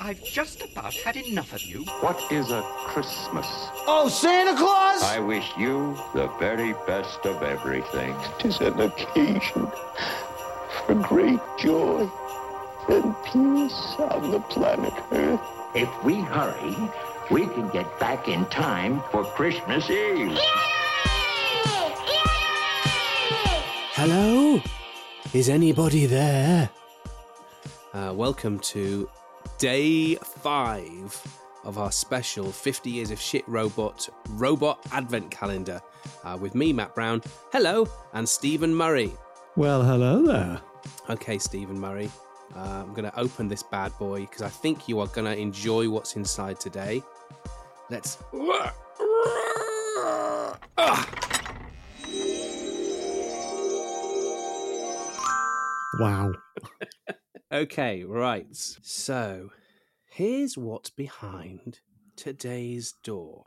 I've just about had enough of you. What is a Christmas? Oh, Santa Claus! I wish you the very best of everything. Tis an occasion for great joy and peace on the planet Earth. If we hurry, we can get back in time for Christmas Eve. Hello? Is anybody there? Uh, welcome to day five of our special 50 Years of Shit Robot Robot Advent Calendar uh, with me, Matt Brown. Hello, and Stephen Murray. Well, hello there. Okay, Stephen Murray. Uh, I'm going to open this bad boy because I think you are going to enjoy what's inside today. Let's. Wow. Okay, right. So, here's what's behind today's door.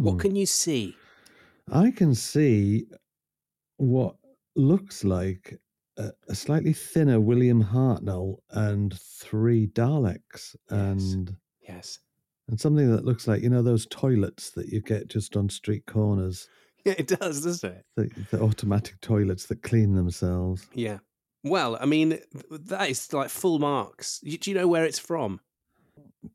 What Hmm. can you see? I can see what looks like a, a slightly thinner William Hartnell and three Daleks and Yes. and something that looks like you know those toilets that you get just on street corners, Yeah, it does, doesn't it? the, the automatic toilets that clean themselves. Yeah. Well, I mean, that is like full marks. Do you know where it's from?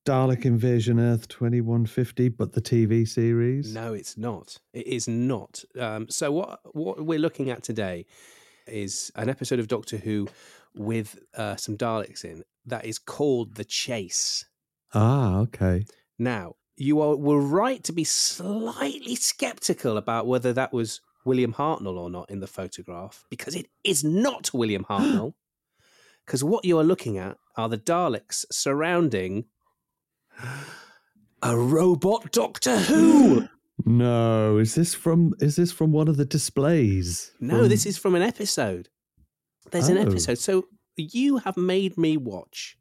Dalek Invasion Earth 2150, but the TV series. No, it's not. It is not. Um, so what what we're looking at today is an episode of Doctor Who with uh, some Daleks in that is called The Chase. Ah, okay. Now, you are, were right to be slightly skeptical about whether that was William Hartnell or not in the photograph, because it is not William Hartnell. Because what you are looking at are the Daleks surrounding a robot Doctor Who. No, is this from is this from one of the displays? No, From- this is from an episode. There's an Oh. episode. So you have made me watch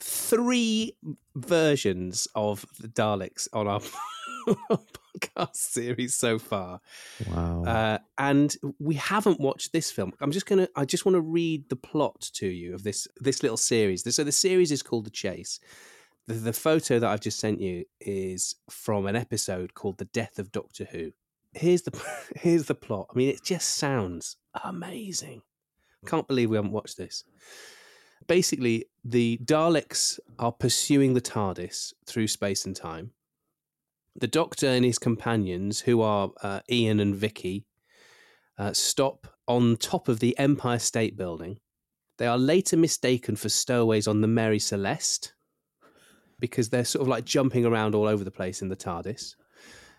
three versions of the Daleks on our podcast series so far. wow. Uh, and we haven't watched this film. I'm just gonna. I just want to read the plot to you of this this little series. So the series is called The Chase. The, the photo that I've just sent you is from an episode called The Death of Doctor Who. Here's the here's the plot. I mean, it just sounds amazing. Can't believe we haven't watched this. Basically, the Daleks are pursuing the TARDIS through space and time. The Doctor and his companions, who are uh, Ian and Vicky, uh, stop on top of the Empire State Building. They are later mistaken for stowaways on the Mary Celeste because they're sort of like jumping around all over the place in the TARDIS.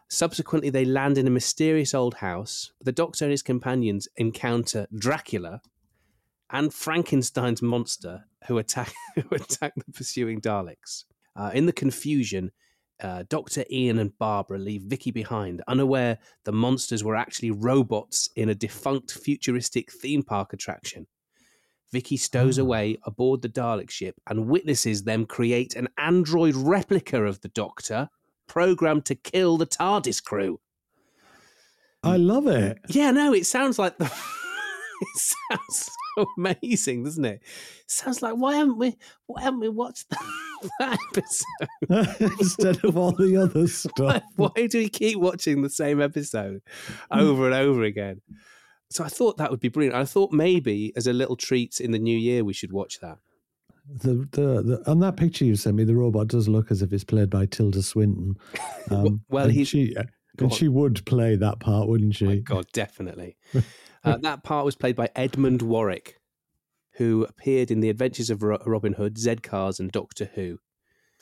Subsequently, they land in a mysterious old house. The Doctor and his companions encounter Dracula and Frankenstein's monster, who attack who attack the pursuing Daleks. Uh, in the confusion, uh, Doctor Ian and Barbara leave Vicky behind, unaware the monsters were actually robots in a defunct futuristic theme park attraction. Vicky stows Ah. away aboard the Dalek ship and witnesses them create an android replica of the Doctor, programmed to kill the TARDIS crew. I love it. Yeah, no, it sounds like the. It sounds so amazing, doesn't it? Sounds like why haven't we? Why haven't we watched that, that episode? Instead of all the other stuff. why do we keep watching the same episode over and over again? So I thought that would be brilliant. I thought maybe as a little treat in the new year we should watch that. The, the, the, on that picture you sent me, the robot does look as if it's played by Tilda Swinton. Um, Well, he's- she, Go and on. she would play that part, wouldn't she? My God, definitely. uh, that part was played by Edmund Warwick, who appeared in The Adventures of Ro- Robin Hood, Z Cars, and Doctor Who.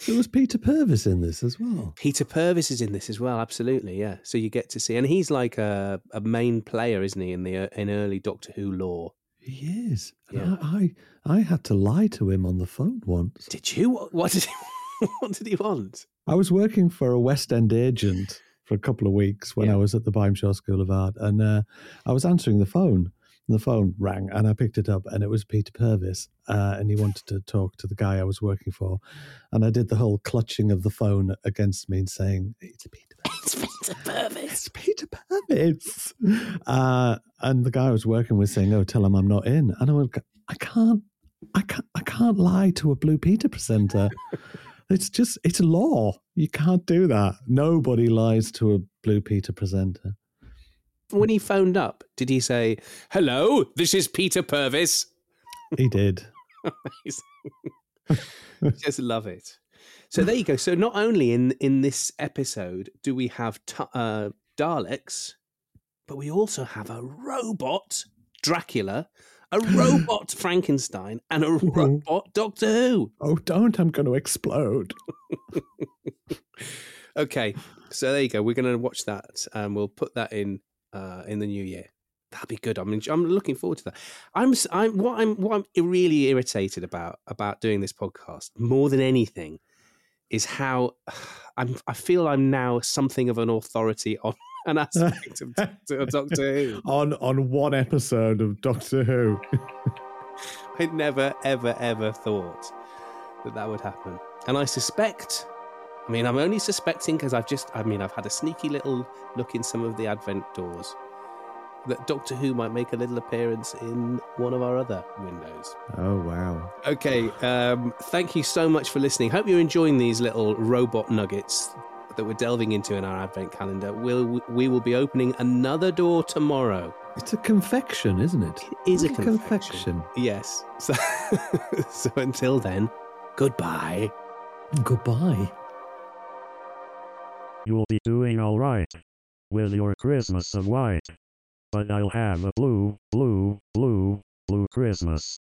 There was Peter Purves in this as well. Peter Purves is in this as well, absolutely, yeah. So you get to see, and he's like a, a main player, isn't he, in the in early Doctor Who lore? He is. Yeah. I, I, I had to lie to him on the phone once. Did you? What, what did he? what did he want? I was working for a West End agent for a couple of weeks when Yeah. I was at the Byam Shaw School of Art, and uh, I was answering the phone. And the phone rang, and I picked it up, and it was Peter Purves, uh, and he wanted to talk to the guy I was working for, and I did the whole clutching of the phone against me and saying, "It's Peter Purves." It's Peter Purves. It's Peter Purves. Uh, and the guy I was working with saying, "Oh, tell him I'm not in," and I went, "I can't." I can't I can't lie to a Blue Peter presenter. It's just it's a law. You can't do that. Nobody lies to a Blue Peter presenter. When he phoned up, did he say, "Hello, this is Peter Purves"? He did. Just love it. So there you go. So not only in in this episode do we have t- uh, Daleks, but we also have a robot Dracula, a robot Frankenstein, and a robot Doctor Who. Oh, don't! I'm going to explode. Okay, so there you go. We're going to watch that, and we'll put that in uh, in the new year. That'll be good. I'm I'm looking forward to that. I'm I'm what I'm what I'm really irritated about about doing this podcast more than anything is how I'm I feel I'm now something of an authority on an aspect of Doctor, Doctor Who. on on one episode of Doctor Who. I never ever ever thought that that would happen, and I suspect. I mean, I'm only suspecting because I've just, I mean, I've had a sneaky little look in some of the advent doors that Doctor Who might make a little appearance in one of our other windows. Oh wow! Okay, um, thank you so much for listening. Hope you're enjoying these little robot nuggets that we're delving into in our advent calendar. We'll, we will be opening another door tomorrow. It's a confection, isn't it? It is a It's confection. Yes. So, so until then, goodbye. Goodbye. You'll be doing alright with your Christmas of white. But I'll have a blue, blue, blue, blue Christmas.